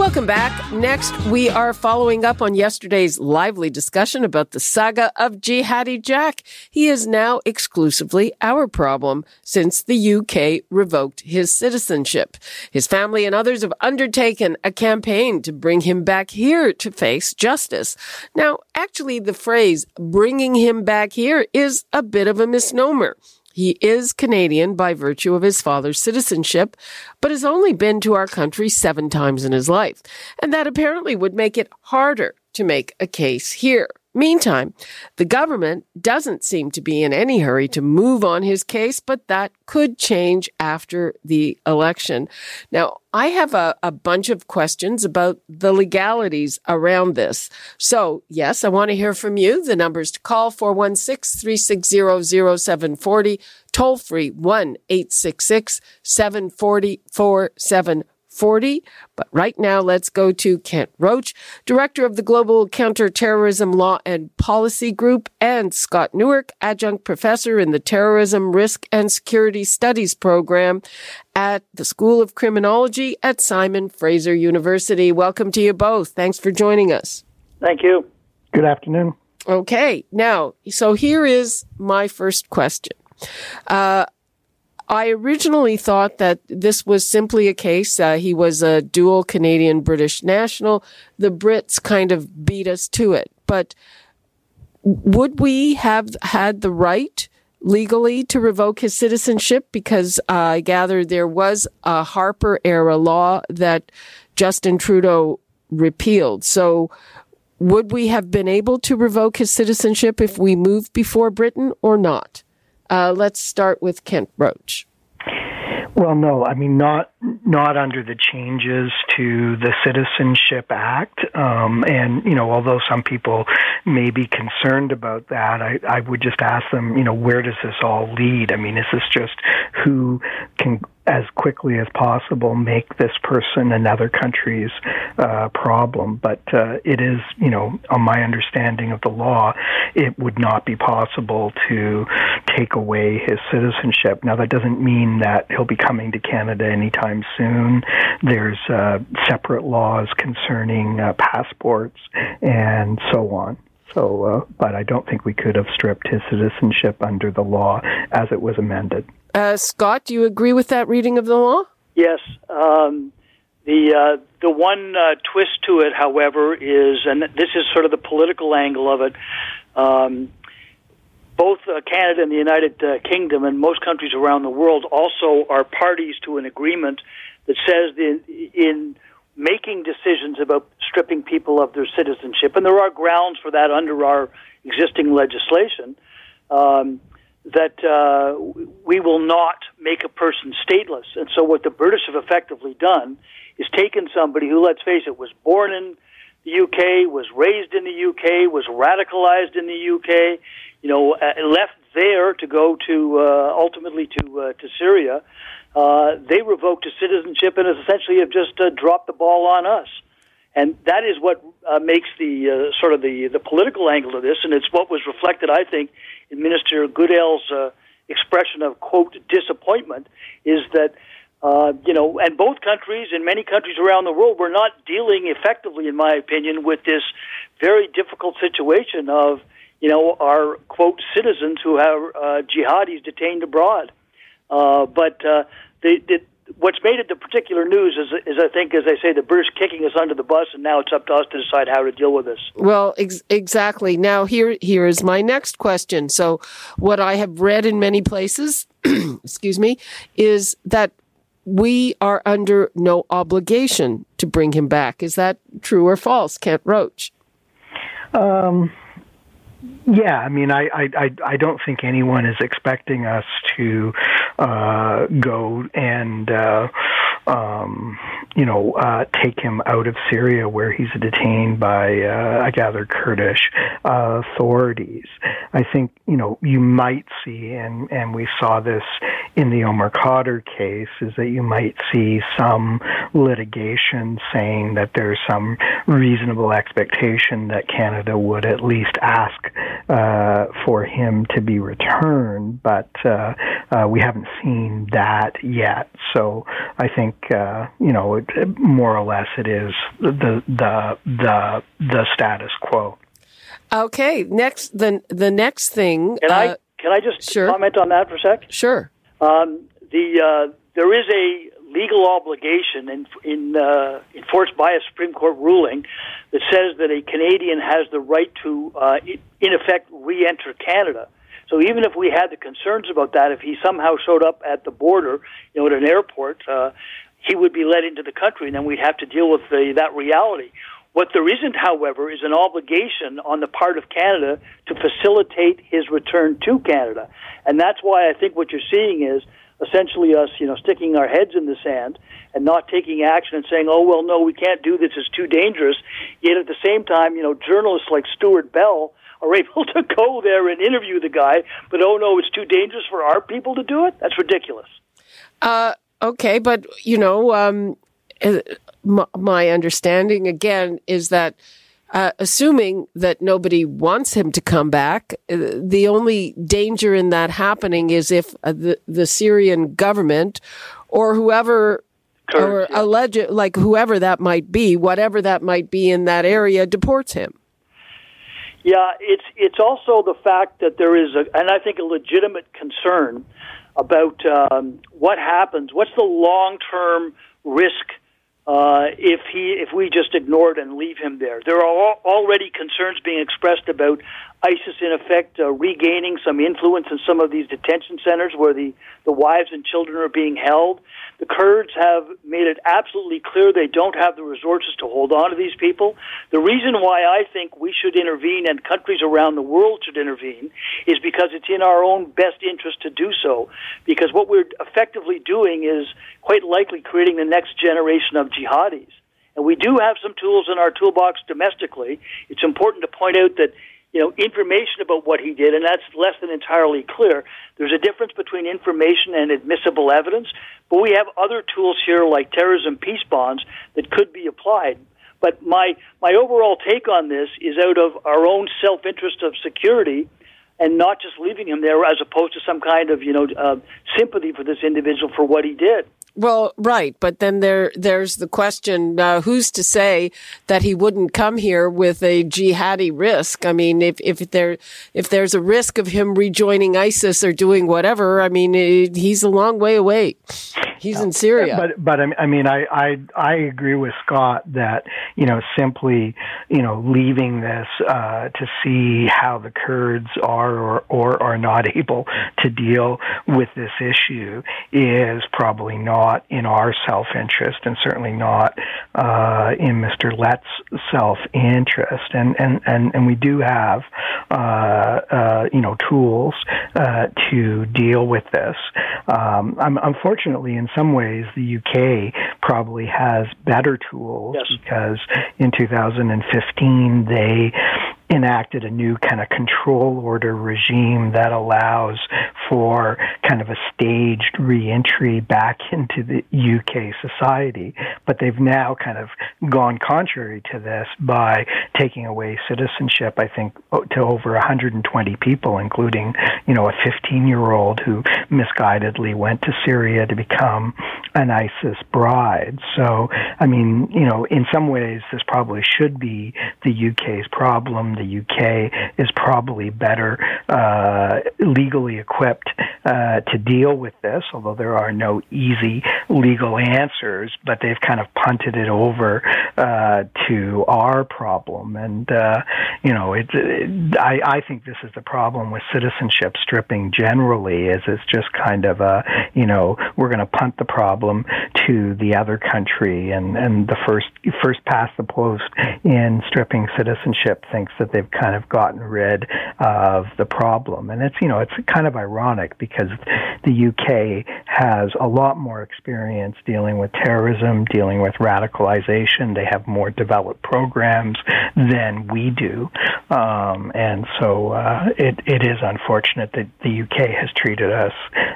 Welcome back. Next, we are following up on yesterday's lively discussion about the saga of Jihadi Jack. He is now exclusively our problem since the UK revoked his citizenship. His family and others have undertaken a campaign to bring him back here to face justice. Now, actually, the phrase bringing him back here is a bit of a misnomer. He is Canadian by virtue of his father's citizenship, but has only been to our country seven times in his life. And that apparently would make it harder to make a case here. Meantime, the government doesn't seem to be in any hurry to move on his case, but that could change after the election. Now, I have a, a bunch of questions about the legalities around this. So, yes, I want to hear from you. The numbers to call 416 360 0740, toll free 1 866 740 40. But right now, let's go to Kent Roach, Director of the Global Counterterrorism Law and Policy Group, and Scott Newark, Adjunct Professor in the Terrorism Risk and Security Studies Program at the School of Criminology at Simon Fraser University. Welcome to you both. Thanks for joining us. Thank you. Good afternoon. Okay. Now, so here is my first question. Uh, I originally thought that this was simply a case. Uh, he was a dual Canadian British national. The Brits kind of beat us to it. But would we have had the right legally to revoke his citizenship? Because uh, I gather there was a Harper era law that Justin Trudeau repealed. So would we have been able to revoke his citizenship if we moved before Britain or not? Uh, let's start with Kent Roach. Well, no, I mean not not under the changes to the Citizenship Act, um, and you know, although some people may be concerned about that, I, I would just ask them, you know, where does this all lead? I mean, is this just who can as quickly as possible make this person another country's uh, problem. But uh, it is, you know, on my understanding of the law, it would not be possible to take away his citizenship. Now, that doesn't mean that he'll be coming to Canada anytime soon. There's uh, separate laws concerning uh, passports and so on. So, uh, but I don't think we could have stripped his citizenship under the law as it was amended. Uh, Scott, do you agree with that reading of the law? Yes. Um, the uh, the one uh, twist to it, however, is, and this is sort of the political angle of it. Um, both uh, Canada and the United uh, Kingdom and most countries around the world also are parties to an agreement that says that in making decisions about stripping people of their citizenship, and there are grounds for that under our existing legislation. Um, that uh, we will not make a person stateless. And so, what the British have effectively done is taken somebody who, let's face it, was born in the UK, was raised in the UK, was radicalized in the UK, you know, uh, left there to go to uh, ultimately to uh, to Syria. Uh, they revoked his citizenship and essentially have just dropped the ball on us. And that is what uh, makes the uh, sort of the the political angle of this, and it's what was reflected, I think, in Minister Goodale's uh, expression of quote disappointment, is that uh, you know, and both countries and many countries around the world were not dealing effectively, in my opinion, with this very difficult situation of you know our quote citizens who have uh, jihadis detained abroad. Uh, but uh, the, the what's made it the particular news is, is, I think, as I say, the British kicking us under the bus, and now it's up to us to decide how to deal with this. Well, ex- exactly. Now, here here is my next question. So, what I have read in many places, excuse me, is that we are under no obligation to bring him back. Is that true or false, Kent Roach? Um, yeah, I mean, I, I, I don't think anyone is expecting us to uh, go and uh, um, you know, uh, take him out of Syria where he's detained by, uh, I gather, Kurdish uh, authorities. I think, you know, you might see, and, and we saw this in the Omar Khadr case, is that you might see some litigation saying that there's some reasonable expectation that Canada would at least ask uh, for him to be returned, but uh, uh, we haven't seen that yet. So I think uh, you know, it, more or less, it is the the the the status quo. Okay, next the the next thing. Can I can I just sure. comment on that for a sec? Sure. Um, the uh, there is a legal obligation in, in uh, enforced by a Supreme Court ruling that says that a Canadian has the right to, uh, in effect, re-enter Canada. So even if we had the concerns about that, if he somehow showed up at the border, you know, at an airport, uh, he would be let into the country, and then we'd have to deal with the, that reality. What there isn't, however, is an obligation on the part of Canada to facilitate his return to Canada. And that's why I think what you're seeing is essentially us, you know, sticking our heads in the sand and not taking action and saying, "Oh well, no, we can't do this; it's too dangerous." Yet at the same time, you know, journalists like Stewart Bell are able to go there and interview the guy, but oh no, it's too dangerous for our people to do it. That's ridiculous. Uh, okay, but you know, um, uh, my understanding again is that uh, assuming that nobody wants him to come back, uh, the only danger in that happening is if uh, the, the Syrian government or whoever or yeah. alleged, like whoever that might be, whatever that might be in that area, deports him. Yeah, it's it's also the fact that there is a, and I think a legitimate concern about um, what happens. What's the long term risk uh, if he if we just ignore it and leave him there. There are already concerns being expressed about ISIS in effect uh, regaining some influence in some of these detention centers where the the wives and children are being held. The Kurds have made it absolutely clear they don't have the resources to hold on to these people. The reason why I think we should intervene and countries around the world should intervene is because it's in our own best interest to do so. Because what we're effectively doing is quite likely creating the next generation of jihadis. And we do have some tools in our toolbox domestically. It's important to point out that you know, information about what he did, and that's less than entirely clear. There's a difference between information and admissible evidence, but we have other tools here like terrorism peace bonds that could be applied. But my, my overall take on this is out of our own self interest of security and not just leaving him there as opposed to some kind of, you know, uh, sympathy for this individual for what he did. Well, right, but then there there's the question: uh, who's to say that he wouldn't come here with a jihadi risk? I mean, if if there if there's a risk of him rejoining ISIS or doing whatever, I mean, it, he's a long way away. He's in Syria. But but I mean, I I I agree with Scott that you know simply you know leaving this uh, to see how the Kurds are or or are not able to deal with this issue is probably not in our self interest and certainly not uh, in Mr. Letts' self interest. And, and, and, and we do have, uh, uh, you know, tools uh, to deal with this. Um, unfortunately, in some ways, the UK probably has better tools yes. because in 2015 they enacted a new kind of control order regime that allows for kind of a staged reentry back into the UK society. But they've now kind of gone contrary to this by taking away citizenship, I think, to over 120 people, including, you know, a 15 year old who misguidedly went to Syria to become an ISIS bride. So, I mean, you know, in some ways, this probably should be the UK's problem the UK is probably better uh, legally equipped uh, to deal with this, although there are no easy legal answers, but they've kind of punted it over uh, to our problem. And, uh, you know, it, it I, I think this is the problem with citizenship stripping generally is it's just kind of a, you know, we're going to punt the problem to the other country and, and the first, first past the post in stripping citizenship thinks that they've kind of gotten rid of the problem. And it's, you know, it's kind of ironic because the UK has a lot more experience dealing with terrorism, dealing with radicalization. They have more developed programs than we do. Um, and so uh, it, it is unfortunate that the UK has treated us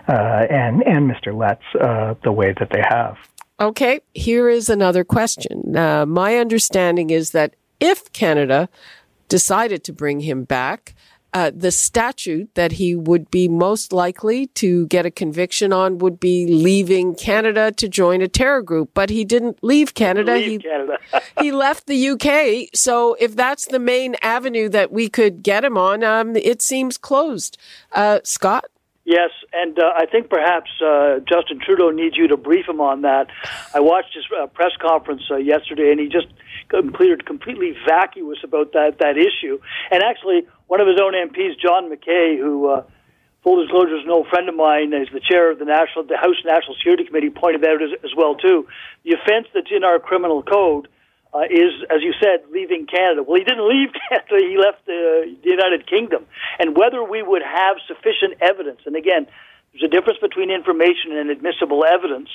uh, and, and Mr. Letts uh, the way that they have. Okay, here is another question. Uh, my understanding is that if Canada decided to bring him back, uh, the statute that he would be most likely to get a conviction on would be leaving Canada to join a terror group. But he didn't leave Canada. Leave he, Canada. he left the UK. So if that's the main avenue that we could get him on, um, it seems closed. Uh, Scott? Yes, and uh, I think perhaps uh, Justin Trudeau needs you to brief him on that. I watched his uh, press conference uh, yesterday, and he just completed completely vacuous about that that issue. And actually, one of his own MPs, John McKay, who uh, full disclosure is an old friend of mine, is the chair of the national the House National Security Committee, pointed out as, as well too. The offence that's in our criminal code uh, is, as you said, leaving Canada. Well, he didn't leave Canada; he left the United Kingdom. And whether we would have sufficient evidence, and again, there's a difference between information and admissible evidence,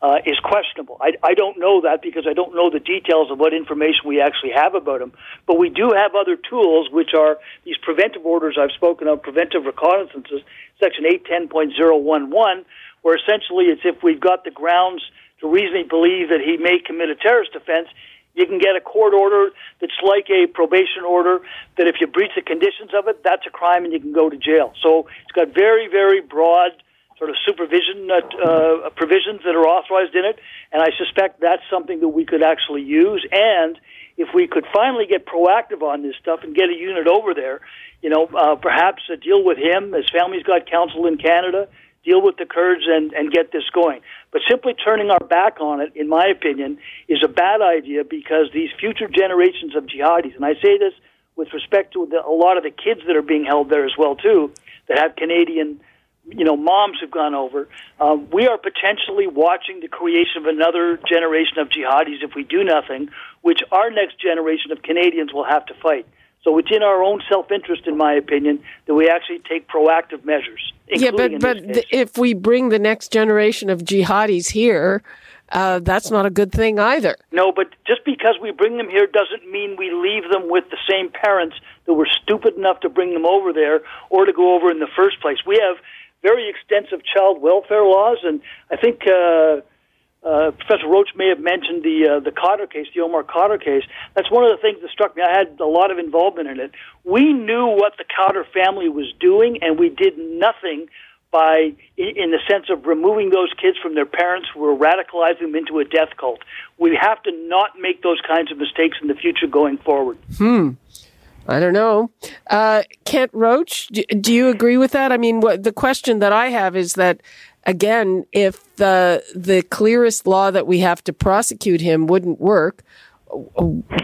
uh, is questionable. I, I don't know that because I don't know the details of what information we actually have about him. But we do have other tools, which are these preventive orders I've spoken of, preventive recognizances, Section 810.011, where essentially it's if we've got the grounds to reasonably believe that he may commit a terrorist offense, you can get a court order that's like a probation order that if you breach the conditions of it, that's a crime and you can go to jail. So it's got very, very broad sort of supervision uh, uh, provisions that are authorized in it, and I suspect that's something that we could actually use. And if we could finally get proactive on this stuff and get a unit over there, you know, uh, perhaps uh, deal with him. His family's got counsel in Canada. Deal with the Kurds and, and get this going. But simply turning our back on it, in my opinion, is a bad idea because these future generations of jihadis, and I say this with respect to the, a lot of the kids that are being held there as well too, that have Canadian, you know, moms who've gone over. Uh, we are potentially watching the creation of another generation of jihadis if we do nothing, which our next generation of Canadians will have to fight. So it's in our own self-interest, in my opinion, that we actually take proactive measures. Yeah, but but the, if we bring the next generation of jihadis here, uh, that's not a good thing either. No, but just because we bring them here doesn't mean we leave them with the same parents that were stupid enough to bring them over there or to go over in the first place. We have very extensive child welfare laws, and I think. Uh, uh, Professor Roach may have mentioned the uh, the Khadr case, the Omar Khadr case. That's one of the things that struck me. I had a lot of involvement in it. We knew what the Khadr family was doing, and we did nothing by, in the sense of removing those kids from their parents who were radicalizing them into a death cult. We have to not make those kinds of mistakes in the future going forward. Hmm. I don't know. Uh, Kent Roach, do, do, you agree with that? I mean, what, the question that I have is that again, if the the clearest law that we have to prosecute him wouldn't work,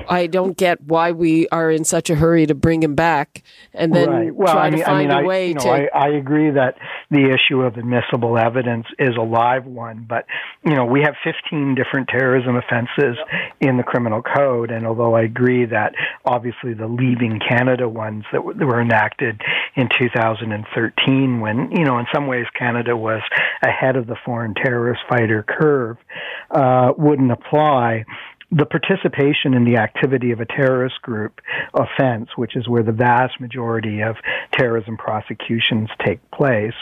I don't get why we are in such a hurry to bring him back and then right. well, try I mean, to find I mean, a way I, you know, to. I, I agree that the issue of admissible evidence is a live one, but you know we have 15 different terrorism offenses in the criminal code, and although I agree that obviously the leaving Canada ones that were, that were enacted in 2013, when you know in some ways Canada was ahead of the foreign terrorist fighter curve, uh, wouldn't apply the participation in the activity of a terrorist group offense, which is where the vast majority of terrorism prosecutions take place,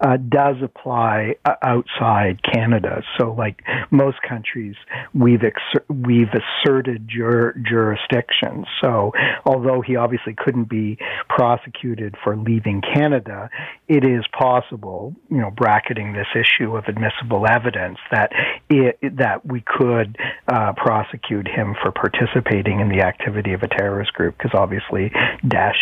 uh, does apply uh, outside Canada. So, like most countries, we've we've asserted jur- jurisdiction. So, although he obviously couldn't be prosecuted for leaving Canada, it is possible, you know, bracketing this issue of admissible evidence that it, that we could uh, prosecute him for participating in the activity of a terrorist group because obviously Daesh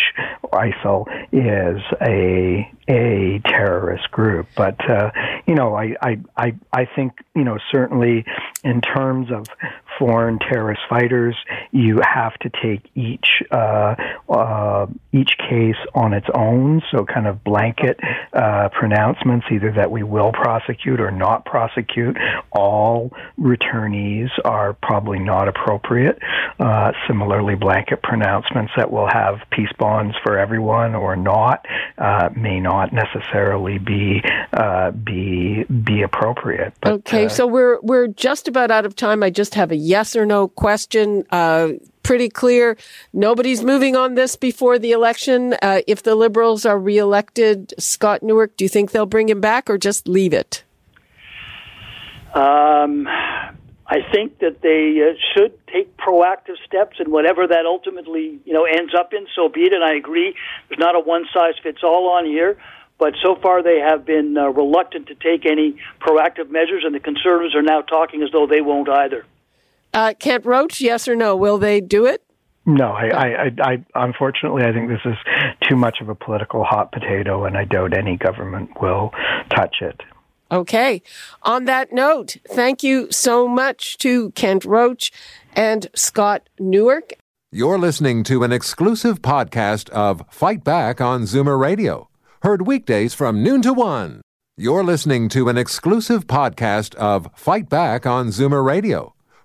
ISIL is a a terrorist group. But uh, you know, I, I I I think you know certainly in terms of foreign terrorist fighters, you have to take each uh, uh, each case on its own, so kind of blanket uh, pronouncements, either that we will prosecute or not prosecute all returnees, are probably not appropriate. Uh, similarly, blanket pronouncements that will have peace bonds for everyone or not uh, may not necessarily be uh, be be appropriate. But, okay, so we're we're just about out of time. I just have a yes or no question. Uh, pretty clear. Nobody's moving on this before the election. Uh, if the Liberals are reelected, Scott Newark, do you think they'll bring him back or just leave it? Um, I think that they uh, should take proactive steps, and whatever that ultimately you know ends up in, so be it. And I agree, there's not a one size fits all on here. But so far, they have been uh, reluctant to take any proactive measures, and the Conservatives are now talking as though they won't either. Uh, Kent Roach, yes or no? Will they do it? No, I, I, I, I, unfortunately, I think this is too much of a political hot potato, and I doubt any government will touch it. Okay. On that note, thank you so much to Kent Roach and Scott Newark. You're listening to an exclusive podcast of Fight Back on Zoomer Radio, heard weekdays from noon to one. You're listening to an exclusive podcast of Fight Back on Zoomer Radio